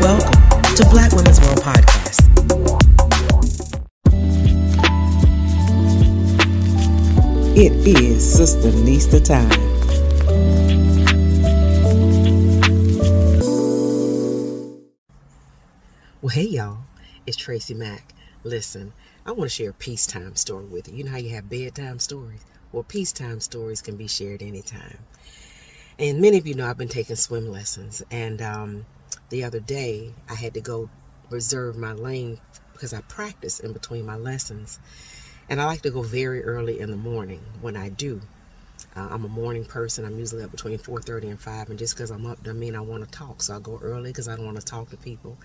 Welcome to Black Women's World Podcast. It is SistaNista time. Well, hey y'all, it's TracyMac. Listen, I want to share a peacetime story with you. You know how you have bedtime stories? Well, peacetime stories can be shared anytime. And many of you know I've been taking swim lessons. And um, the other day, I had to go reserve my lane because I practice in between my lessons. And I like to go very early in the morning when I do. Uh, I'm a morning person. I'm usually up between 4:30 and 5, and just because I'm up doesn't mean I want to talk. So I go early because I don't want to talk to people.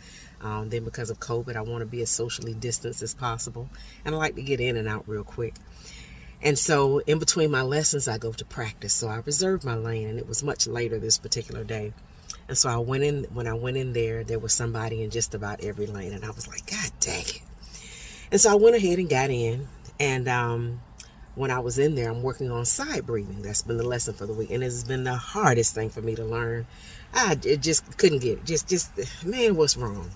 Um, then because of COVID, I want to be as socially distanced as possible, and I like to get in and out real quick. And so in between my lessons, I go to practice. So I reserved my lane, and it was much later this particular day. And so I went in. When I went in there, there was somebody in just about every lane, and I was like, God dang it! And so I went ahead and got in, and um, when I was in there, I'm working on side breathing. That's been the lesson for the week, and it's been the hardest thing for me to learn. I just couldn't get it. Just, just man, what's wrong?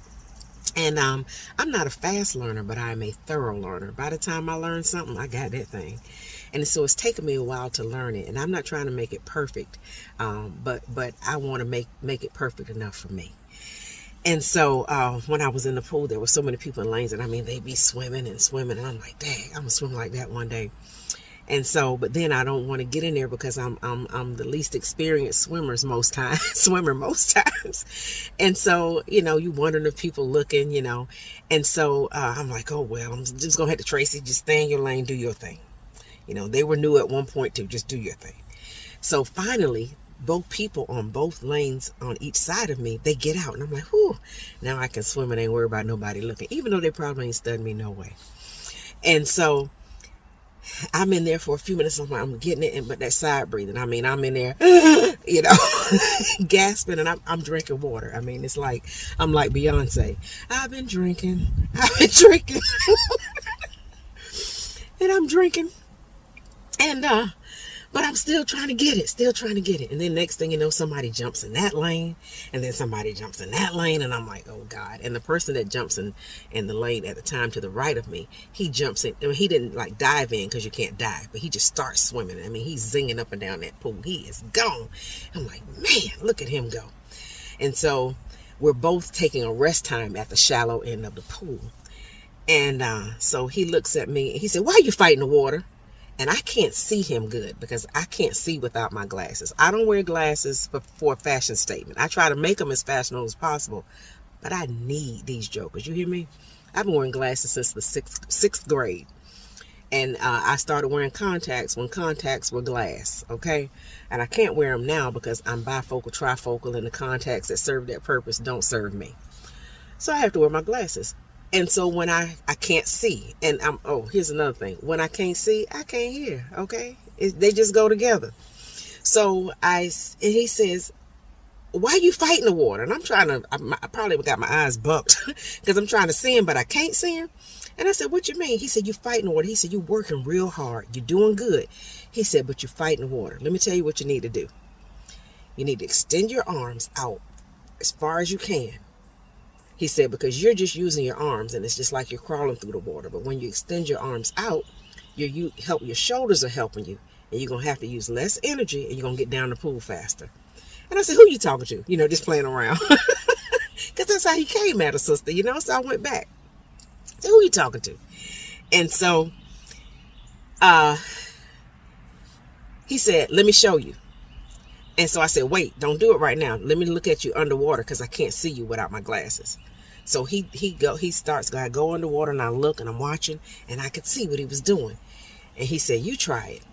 And um, I'm not a fast learner, but I'm a thorough learner. By the time I learn something, I got that thing. And so it's taken me a while to learn it. And I'm not trying to make it perfect, um, but but I want to make make it perfect enough for me. And so uh, when I was in the pool, there were so many people in lanes, and I mean, they'd be swimming and swimming, and I'm like, dang, I'm gonna swim like that one day. And so, but then I don't want to get in there because I'm I'm I'm the least experienced swimmers most times, swimmer most times. And so, you know, you wondering if people looking, you know. And so uh, I'm like, oh well, I'm just gonna have to Tracy, just stay in your lane, do your thing. You know, they were new at one point too, just do your thing. So finally, both people on both lanes on each side of me, they get out, and I'm like, whew, now I can swim and ain't worry about nobody looking, even though they probably ain't studying me no way. And so I'm in there for a few minutes. I'm, like, I'm getting it, in, but that side breathing. I mean, I'm in there, you know, gasping, and I'm, I'm drinking water. I mean, it's like I'm like Beyonce. I've been drinking. I've been drinking, and I'm drinking, and uh, but I'm still trying to get it, still trying to get it. And then next thing you know, somebody jumps in that lane, and then somebody jumps in that lane, and I'm like, oh God. And the person that jumps in in the lane at the time to the right of me, he jumps in. I mean, he didn't like dive in because you can't dive, but he just starts swimming. I mean, he's zinging up and down that pool. He is gone. I'm like, man, look at him go. And so we're both taking a rest time at the shallow end of the pool. And uh, so he looks at me and he said, Why are you fighting the water? And I can't see him good because I can't see without my glasses. I don't wear glasses for, for a fashion statement. I try to make them as fashionable as possible, but I need these jokers. You hear me? I've been wearing glasses since the sixth sixth grade, and uh, I started wearing contacts when contacts were glass. Okay, and I can't wear them now because I'm bifocal, trifocal, and the contacts that serve that purpose don't serve me. So I have to wear my glasses. And so when I I can't see, and I'm oh here's another thing. When I can't see, I can't hear. Okay, it, they just go together. So I and he says, "Why you fighting the water?" And I'm trying to. I, I probably got my eyes bucked because I'm trying to see him, but I can't see him. And I said, "What you mean?" He said, "You fighting the water." He said, "You working real hard. You're doing good." He said, "But you're fighting the water." Let me tell you what you need to do. You need to extend your arms out as far as you can he said, because you're just using your arms and it's just like you're crawling through the water. But when you extend your arms out, you you help your shoulders are helping you. And you're gonna have to use less energy and you're gonna get down the pool faster. And I said, Who you talking to? You know, just playing around. Cause that's how he came at a sister, you know. So I went back. So who you talking to? And so uh he said, Let me show you. And so I said, wait, don't do it right now. Let me look at you underwater because I can't see you without my glasses. So he he go he starts I go underwater and I look and I'm watching and I could see what he was doing. And he said, You try it.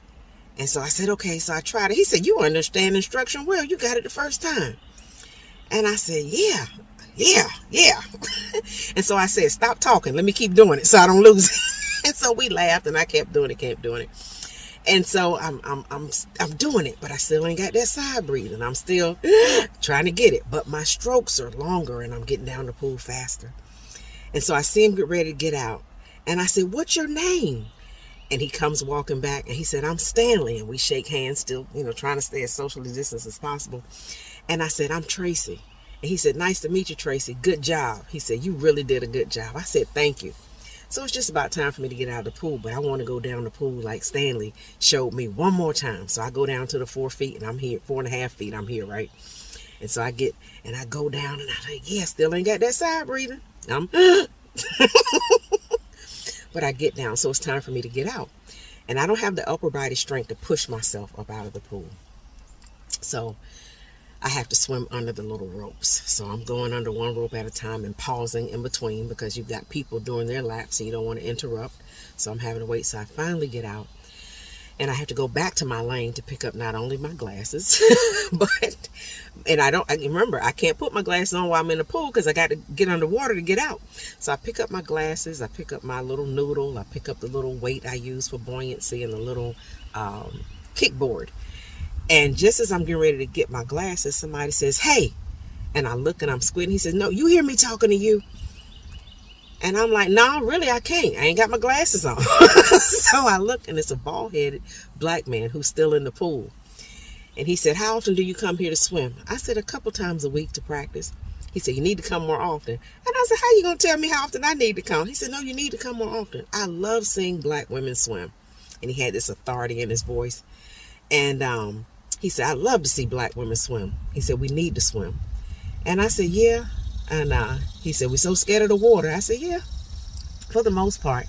And so I said, Okay, so I tried it. He said, You understand instruction well, you got it the first time. And I said, Yeah, yeah, yeah. and so I said, Stop talking, let me keep doing it so I don't lose it. and so we laughed and I kept doing it, kept doing it. And so I'm I'm I'm I'm doing it, but I still ain't got that side breathing. I'm still trying to get it, but my strokes are longer and I'm getting down the pool faster. And so I see him get ready to get out. And I said, "What's your name?" And he comes walking back and he said, "I'm Stanley." And we shake hands, still, you know, trying to stay as socially distanced as possible. And I said, "I'm Tracy." And he said, Nice to meet you, Tracy. Good job. He said, You really did a good job. I said, Thank you. So it's just about time for me to get out of the pool, but I want to go down the pool like Stanley showed me one more time. So I go down to the four feet and I'm here, four and a half feet, I'm here, right? And so I get, and I go down and I'm like, yeah, still ain't got that side breathing. I'm, but I get down. So it's time for me to get out. And I don't have the upper body strength to push myself up out of the pool. So I have to swim under the little ropes. So I'm going under one rope at a time and pausing in between because you've got people doing their laps and you don't want to interrupt. So I'm having to wait. So I finally get out and I have to go back to my lane to pick up not only my glasses, but and I don't I remember I can't put my glasses on while I'm in the pool because I got to get underwater to get out. So I pick up my glasses, I pick up my little noodle, I pick up the little weight I use for buoyancy and the little um, kickboard. And just as I'm getting ready to get my glasses, somebody says, Hey. And I look and I'm squinting. He says, No, you hear me talking to you. And I'm like, No, really, I can't. I ain't got my glasses on. so I look and it's a bald headed black man who's still in the pool. And he said, How often do you come here to swim? I said, A couple times a week to practice. He said, You need to come more often. And I said, How you to tell me how often I need to come? He said, No, you need to come more often. I love seeing black women swim. And he had this authority in his voice. And um, he said, I love to see black women swim. He said, We need to swim. And I said, Yeah. And uh, he said, We're so scared of the water. I said, Yeah, for the most part.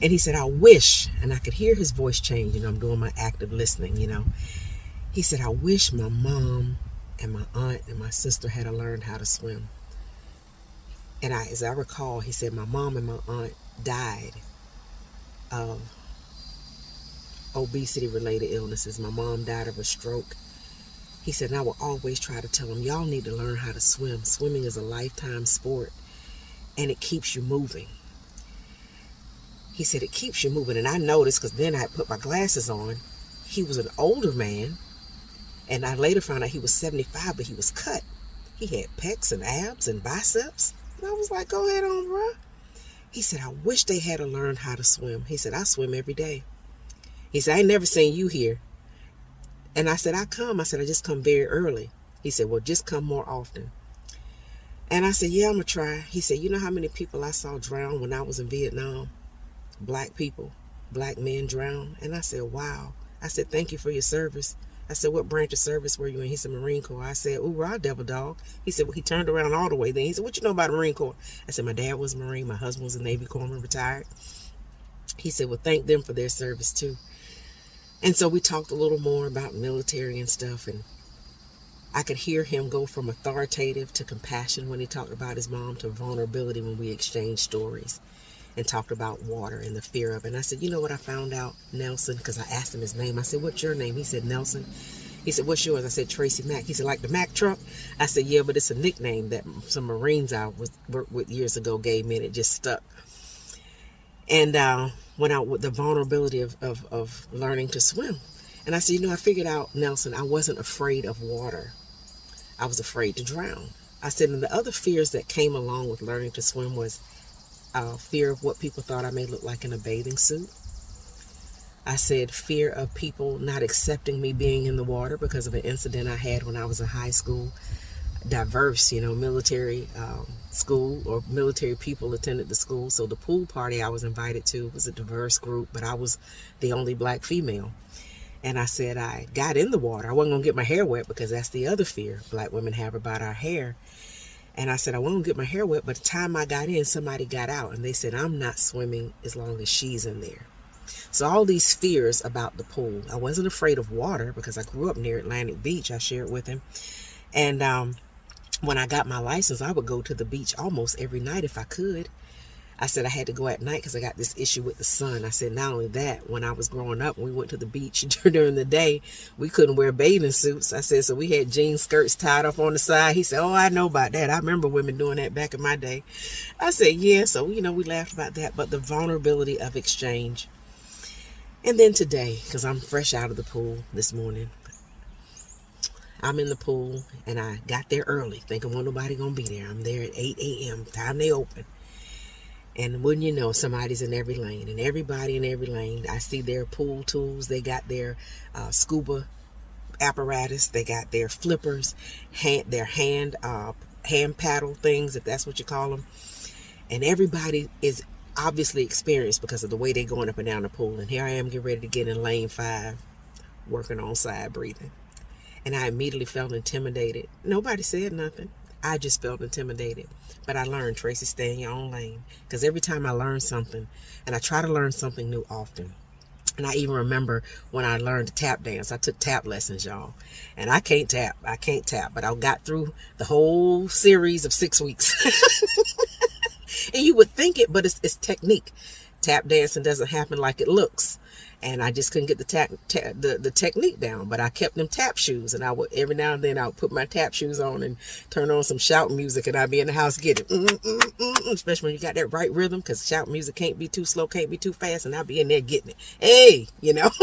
And he said, I wish, and I could hear his voice change, you know, I'm doing my active listening, you know. He said, I wish my mom and my aunt and my sister had learned how to swim. And I, as I recall, he said, my mom and my aunt died of obesity related illnesses. My mom died of a stroke. He said, and I will always try to tell them, y'all need to learn how to swim. Swimming is a lifetime sport and it keeps you moving. He said, it keeps you moving. And I noticed because then I put my glasses on. He was an older man. And I later found out he was 75, but he was cut. He had pecs and abs and biceps. And I was like, go ahead on, bro. He said, I wish they had to learn how to swim. He said, I swim every day. He said, I ain't never seen you here. And I said, I come. I said, I just come very early. He said, Well, just come more often. And I said, Yeah, I'm going to try. He said, You know how many people I saw drown when I was in Vietnam? Black people, black men drown. And I said, Wow. I said, Thank you for your service. I said, What branch of service were you in? He said, Marine Corps. I said, Ooh, raw devil dog. He said, Well, he turned around all the way then. He said, What you know about the Marine Corps? I said, My dad was Marine. My husband was a Navy corpsman, retired. He said, Well, thank them for their service too. And so we talked a little more about military and stuff. And I could hear him go from authoritative to compassion when he talked about his mom to vulnerability when we exchanged stories and talked about water and the fear of it. And I said, You know what I found out, Nelson? Because I asked him his name. I said, What's your name? He said, Nelson. He said, What's yours? I said, TracyMac. He said, Like the Mack truck? I said, Yeah, but it's a nickname that some Marines I was worked with years ago gave me and it just stuck. And uh, went out with the vulnerability of, of, of learning to swim. And I said, you know, I figured out, Nelson, I wasn't afraid of water. I was afraid to drown. I said, and the other fears that came along with learning to swim was uh, fear of what people thought I may look like in a bathing suit. I said fear of people not accepting me being in the water because of an incident I had when I was in high school. Diverse, you know, military um, school or military people attended the school. So the pool party I was invited to was a diverse group, but I was the only black female. And I said I got in the water. I wasn't gonna get my hair wet because that's the other fear black women have about our hair. And I said I wasn't gonna get my hair wet, but the time I got in, somebody got out and they said I'm not swimming as long as she's in there. So all these fears about the pool. I wasn't afraid of water because I grew up near Atlantic Beach. I shared with him. And um, when I got my license, I would go to the beach almost every night if I could. I said I had to go at night because I got this issue with the sun. I said not only that, when I was growing up, we went to the beach during the day, we couldn't wear bathing suits. I said so we had jean skirts tied up on the side. He said, "Oh, I know about that. I remember women doing that back in my day." I said, "Yeah." So you know, we laughed about that, but the vulnerability of exchange. And then today, because I'm fresh out of the pool this morning, I'm in the pool and I got there early, thinking well nobody gonna be there. I'm there at 8 a.m. time they open. And wouldn't you know, somebody's in every lane, and everybody in every lane. I see their pool tools. They got their uh, scuba apparatus. They got their flippers, hand, their hand uh, hand paddle things, if that's what you call them. And everybody is obviously experienced because of the way they're going up and down the pool. And here I am getting ready to get in lane five, working on side breathing. And I immediately felt intimidated. Nobody said nothing. I just felt intimidated. But I learned, Tracy, stay in your own lane. Because every time I learn something, and I try to learn something new often, and I even remember when I learned to tap dance. I took tap lessons, y'all. And I can't tap. I can't tap. But I got through the whole series of six weeks. and you would think it, but it's, it's technique. Tap dancing doesn't happen like it looks and I just couldn't get the tap, the the technique down. But I kept them tap shoes, and I would every now and then I would put my tap shoes on and turn on some shout music, and I'd be in the house getting, mm, mm, mm, especially when you got that right rhythm, because shout music can't be too slow, can't be too fast, and I'd be in there getting it. Hey, you know.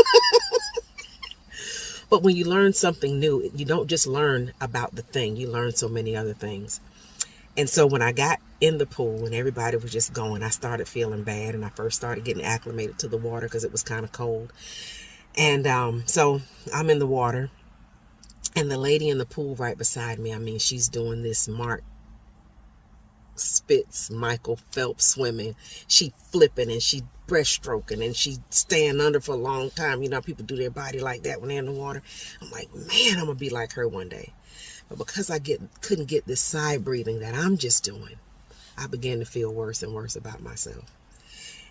but when you learn something new, you don't just learn about the thing; you learn so many other things. And so when I got in the pool and everybody was just going, I started feeling bad and I first started getting acclimated to the water because it was kind of cold. And um, so I'm in the water and the lady in the pool right beside me, I mean, she's doing this Mark Spitz, Michael Phelps swimming. She flipping and she breaststroking and she staying under for a long time. You know, people do their body like that when they're in the water. I'm like, man, I'm gonna be like her one day. But because I get couldn't get this side breathing that I'm just doing, I began to feel worse and worse about myself.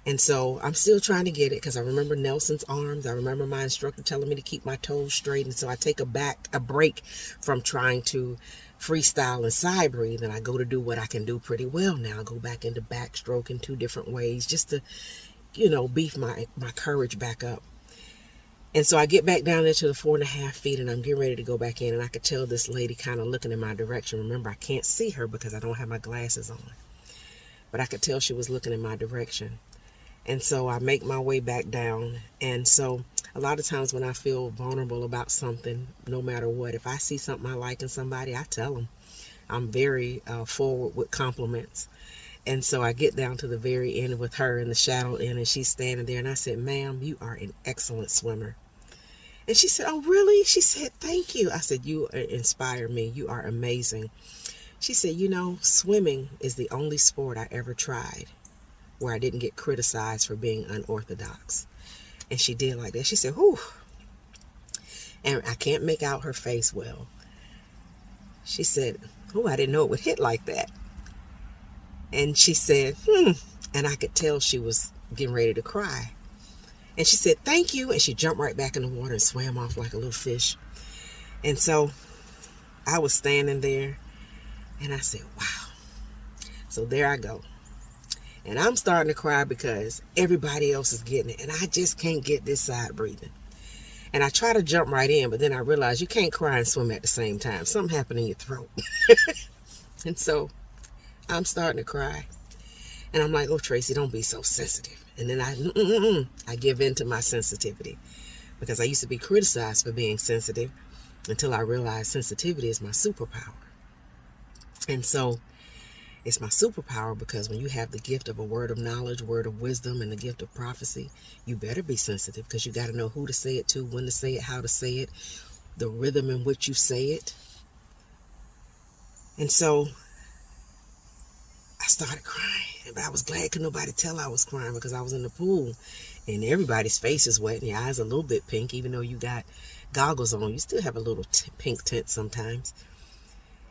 And so I'm still trying to get it because I remember Nelson's arms. I remember my instructor telling me to keep my toes straight. And so I take a back a break from trying to freestyle and side breathe and I go to do what I can do pretty well now. I go back into backstroke in two different ways just to, you know, beef my my courage back up. And so I get back down there to the four and a half feet and I'm getting ready to go back in. And I could tell this lady kind of looking in my direction. Remember, I can't see her because I don't have my glasses on. But I could tell she was looking in my direction. And so I make my way back down. And so a lot of times when I feel vulnerable about something, no matter what, if I see something I like in somebody, I tell them. I'm very uh, forward with compliments. And so I get down to the very end with her in the shadow end, and she's standing there. And I said, Ma'am, you are an excellent swimmer. And she said, Oh, really? She said, Thank you. I said, You uh, inspire me. You are amazing. She said, You know, swimming is the only sport I ever tried where I didn't get criticized for being unorthodox. And she did like that. She said, Whew. And I can't make out her face well. She said, Oh, I didn't know it would hit like that. And she said, hmm. And I could tell she was getting ready to cry. And she said, thank you. And she jumped right back in the water and swam off like a little fish. And so I was standing there and I said, wow. So there I go. And I'm starting to cry because everybody else is getting it. And I just can't get this side breathing. And I try to jump right in, but then I realize you can't cry and swim at the same time. Something happened in your throat. and so I'm starting to cry. And I'm like, oh, Tracy, don't be so sensitive. And then I, I give in to my sensitivity because I used to be criticized for being sensitive until I realized sensitivity is my superpower. And so it's my superpower because when you have the gift of a word of knowledge, word of wisdom, and the gift of prophecy, you better be sensitive because you got to know who to say it to, when to say it, how to say it, the rhythm in which you say it. And so started crying, but I was glad could nobody tell I was crying because I was in the pool and everybody's face is wet and your eyes a little bit pink, even though you got goggles on. You still have a little t- pink tint sometimes.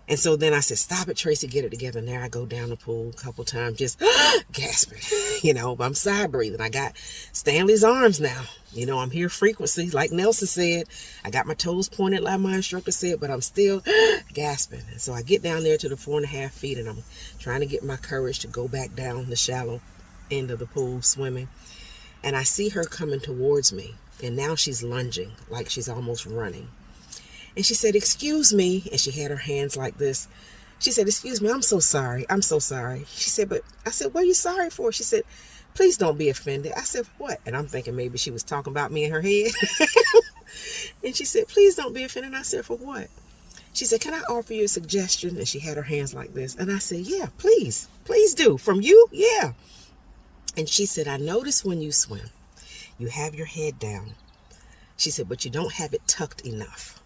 And so then I said, Stop it, Tracy, get it together. And there I go down the pool a couple times, just gasping, you know, I'm side breathing. I got Stanley's arms now. You know, I'm here frequency, like Nelson said. I got my toes pointed, like my instructor said, but I'm still gasping. And so I get down there to the four and a half feet and I'm trying to get my courage to go back down the shallow end of the pool swimming. And I see her coming towards me. And now she's lunging, like she's almost running. And she said, Excuse me. And she had her hands like this. She said, Excuse me, I'm so sorry. I'm so sorry. She said, But I said, What are you sorry for? She said, Please don't be offended. I said, What? And I'm thinking maybe she was talking about me in her head. and she said, Please don't be offended. And I said, For what? She said, Can I offer you a suggestion? And she had her hands like this. And I said, Yeah, please. Please do. From you? Yeah. And she said, I notice when you swim, you have your head down. She said, But you don't have it tucked enough.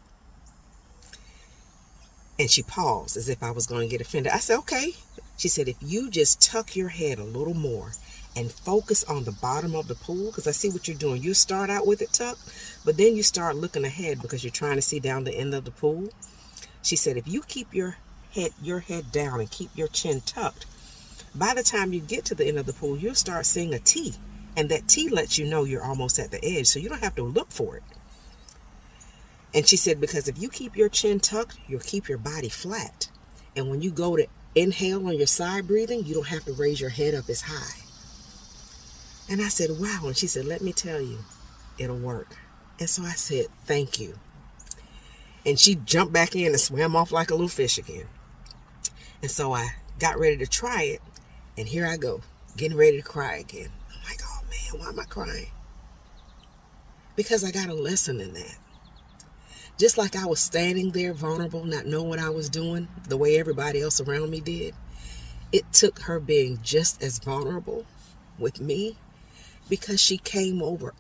And she paused as if I was going to get offended. I said, okay. She said, if you just tuck your head a little more and focus on the bottom of the pool, because I see what you're doing. You start out with it tucked, but then you start looking ahead because you're trying to see down the end of the pool. She said, if you keep your head your head down and keep your chin tucked, by the time you get to the end of the pool, you'll start seeing a T. And that T lets you know you're almost at the edge, so you don't have to look for it. And she said, because if you keep your chin tucked, you'll keep your body flat. And when you go to inhale on your side breathing, you don't have to raise your head up as high. And I said, wow. And she said, let me tell you, it'll work. And so I said, thank you. And she jumped back in and swam off like a little fish again. And so I got ready to try it. And here I go, getting ready to cry again. I'm like, oh man, why am I crying? Because I got a lesson in that. Just like I was standing there vulnerable, not knowing what I was doing, the way everybody else around me did, it took her being just as vulnerable with me because she came over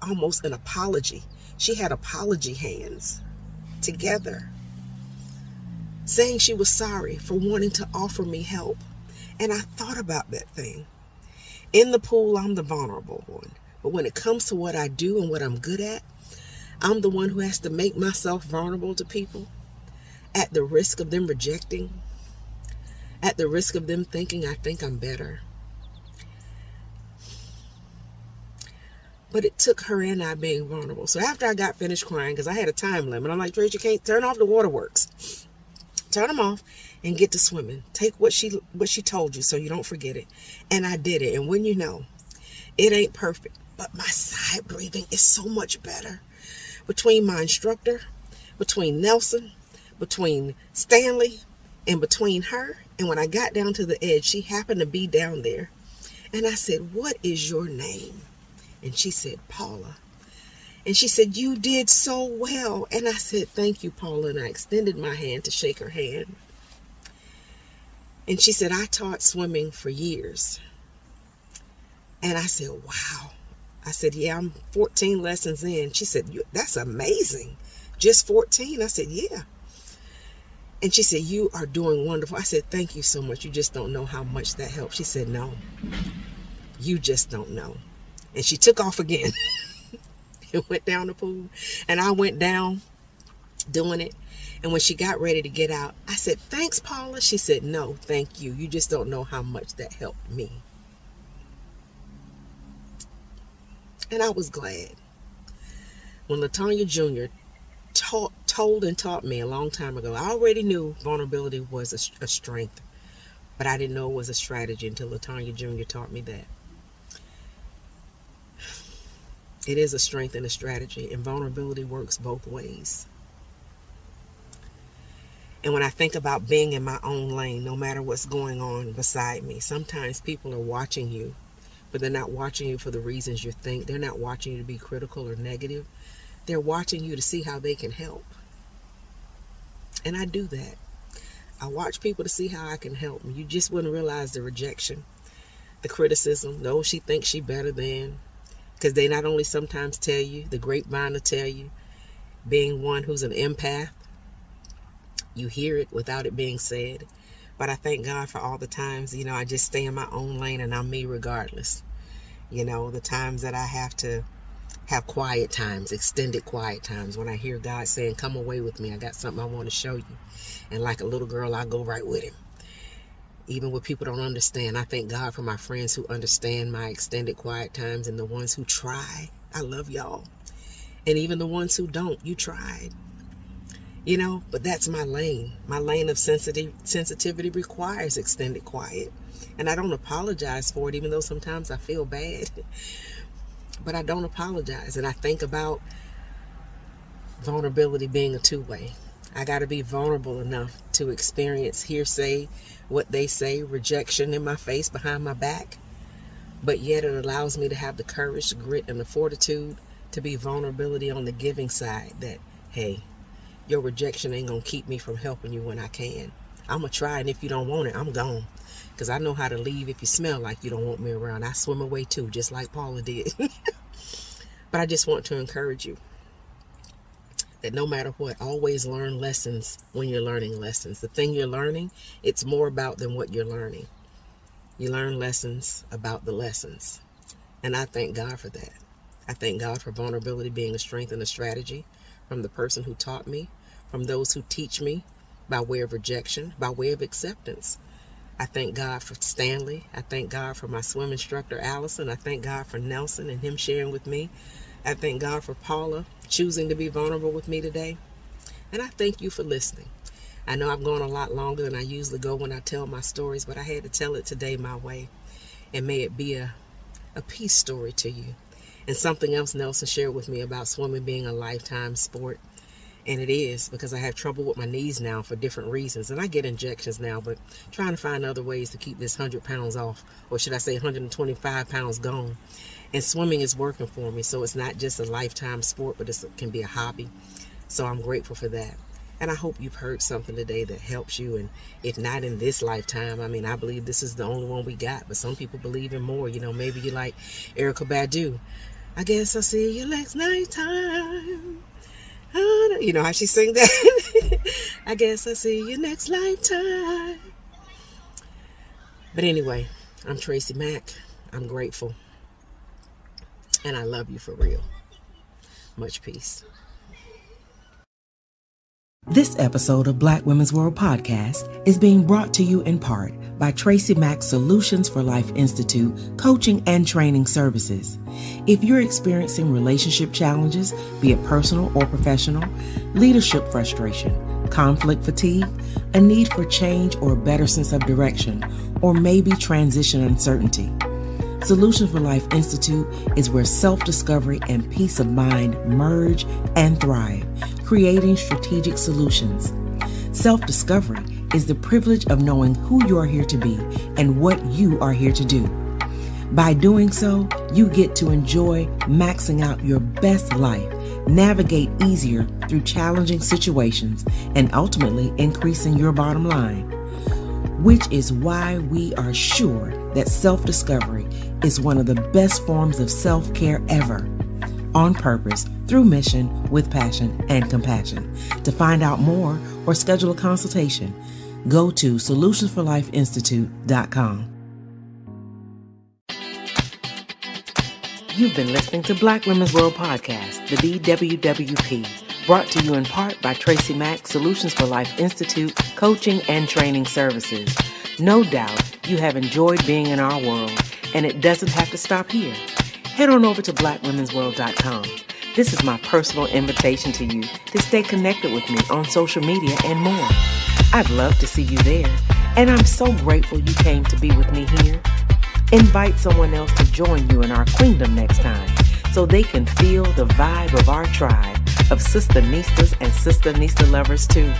almost an apology. She had apology hands together, saying she was sorry for wanting to offer me help. And I thought about that thing. In the pool, I'm the vulnerable one. But when it comes to what I do and what I'm good at, I'm the one who has to make myself vulnerable to people at the risk of them rejecting, at the risk of them thinking I think I'm better. But it took her and I being vulnerable. So after I got finished crying, because I had a time limit, I'm like, Trace, you can't turn off the waterworks. Turn them off and get to swimming. Take what she what she told you so you don't forget it. And I did it. And when you know, it ain't perfect, but my side breathing is so much better between my instructor, between Nelson, between Stanley, and between her. And when I got down to the edge, she happened to be down there. And I said, What is your name? And she said, Paula. And she said, You did so well. And I said, Thank you, Paula. And I extended my hand to shake her hand. And she said, I taught swimming for years. And I said, Wow. I said, Yeah, I'm 14 lessons in. She said, That's amazing. Just 14? I said, Yeah. And she said, You are doing wonderful. I said, Thank you so much. You just don't know how much that helped. She said, No, you just don't know. And she took off again and went down the pool. And I went down doing it. And when she got ready to get out, I said, Thanks, Paula. She said, No, thank you. You just don't know how much that helped me. And I was glad. When Latanya Jr. Taught, told and taught me a long time ago, I already knew vulnerability was a, a strength, but I didn't know it was a strategy until Latanya Jr. taught me that. It is a strength and a strategy, and vulnerability works both ways. And when I think about being in my own lane, no matter what's going on beside me, sometimes people are watching you but they're not watching you for the reasons you think. They're not watching you to be critical or negative. They're watching you to see how they can help. And I do that. I watch people to see how I can help. Them. You just wouldn't realize the rejection, the criticism, those oh, she thinks she better than. Because they not only sometimes tell you, the grapevine will tell you, being one who's an empath, you hear it without it being said. But I thank God for all the times, you know, I just stay in my own lane and I'm me regardless. You know, the times that I have to have quiet times, extended quiet times when I hear God saying, Come away with me. I got something I want to show you. And like a little girl, I go right with him. Even when people don't understand, I thank God for my friends who understand my extended quiet times and the ones who try. I love y'all. And even the ones who don't, you tried. You know, but that's my lane. My lane of sensitivity requires extended quiet. And I don't apologize for it, even though sometimes I feel bad. but I don't apologize. And I think about vulnerability being a two way. I got to be vulnerable enough to experience hearsay, what they say, rejection in my face, behind my back. But yet it allows me to have the courage, the grit, and the fortitude to be vulnerability on the giving side that, hey, your rejection ain't to keep me from helping you when I can. I'm to try, and if you don't want it, I'm gone because I know how to leave if you smell like you don't want me around. I swim away too, just like Paula did. but I just want to encourage you. that no matter what, always learn lessons when you're learning lessons. The thing you're learning, it's more about than what you're learning. You learn lessons about the lessons. And I thank God for that. I thank God for vulnerability being a strength and a strategy from the person who taught me, from those who teach me by way of rejection, by way of acceptance. I thank God for Stanley. I thank God for my swim instructor, Allison. I thank God for Nelson and him sharing with me. I thank God for Paula choosing to be vulnerable with me today. And I thank you for listening. I know I've gone a lot longer than I usually go when I tell my stories, but I had to tell it today my way. And may it be a, a peace story to you. And something else Nelson shared with me about swimming being a lifetime sport. And it is because I have trouble with my knees now for different reasons. And I get injections now, but trying to find other ways to keep this 100 pounds off, or should I say 125 pounds gone. And swimming is working for me. So it's not just a lifetime sport, but it can be a hobby. So I'm grateful for that. And I hope you've heard something today that helps you. And if not in this lifetime, I mean, I believe this is the only one we got. But some people believe in more. You know, maybe you like Erykah Badu. I guess I'll see you next night time. You know how she sing that? I guess I'll see you next lifetime. But anyway, I'm TracyMac. I'm grateful. And I love you for real. Much peace. This episode of Black Women's World Podcast is being brought to you in part by TracyMac Solutions for Life Institute Coaching and Training Services. If you're experiencing relationship challenges, be it personal or professional, leadership frustration, conflict fatigue, a need for change or a better sense of direction, or maybe transition uncertainty, Solutions for Life Institute is where self discovery and peace of mind merge and thrive, creating strategic solutions. Self discovery is the privilege of knowing who you are here to be and what you are here to do. By doing so, you get to enjoy maxing out your best life, navigate easier through challenging situations, and ultimately increasing your bottom line which is why we are sure that self discovery is one of the best forms of self care ever. On purpose, through mission, with passion and compassion. To find out more or schedule a consultation, go to solutionsforlifeinstitute.com. You've been listening to Black Women's World Podcast, the BWWP Brought to you in part by TracyMac Solutions for Life Institute Coaching and Training Services. No doubt you have enjoyed being in our world, and it doesn't have to stop here. Head on over to blackwomensworld.com. This is my personal invitation to you to stay connected with me on social media and more. I'd love to see you there, and I'm so grateful you came to be with me here. Invite someone else to join you in our queendom next time so they can feel the vibe of our tribe of SistaNistas and SistaNista lovers too.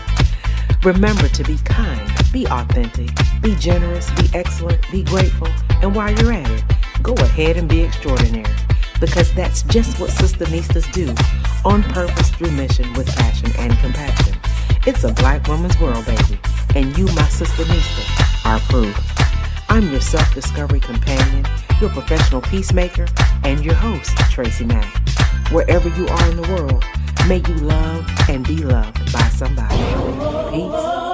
Remember to be kind, be authentic, be generous, be excellent, be grateful, and while you're at it, go ahead and be extraordinary. Because that's just what SistaNistas do, on purpose through mission with passion and compassion. It's a black woman's world, baby, and you, my SistaNista, are proof. I'm your self discovery companion, your professional peacemaker, and your host, TracyMac. Wherever you are in the world, May you love and be loved by somebody. Peace.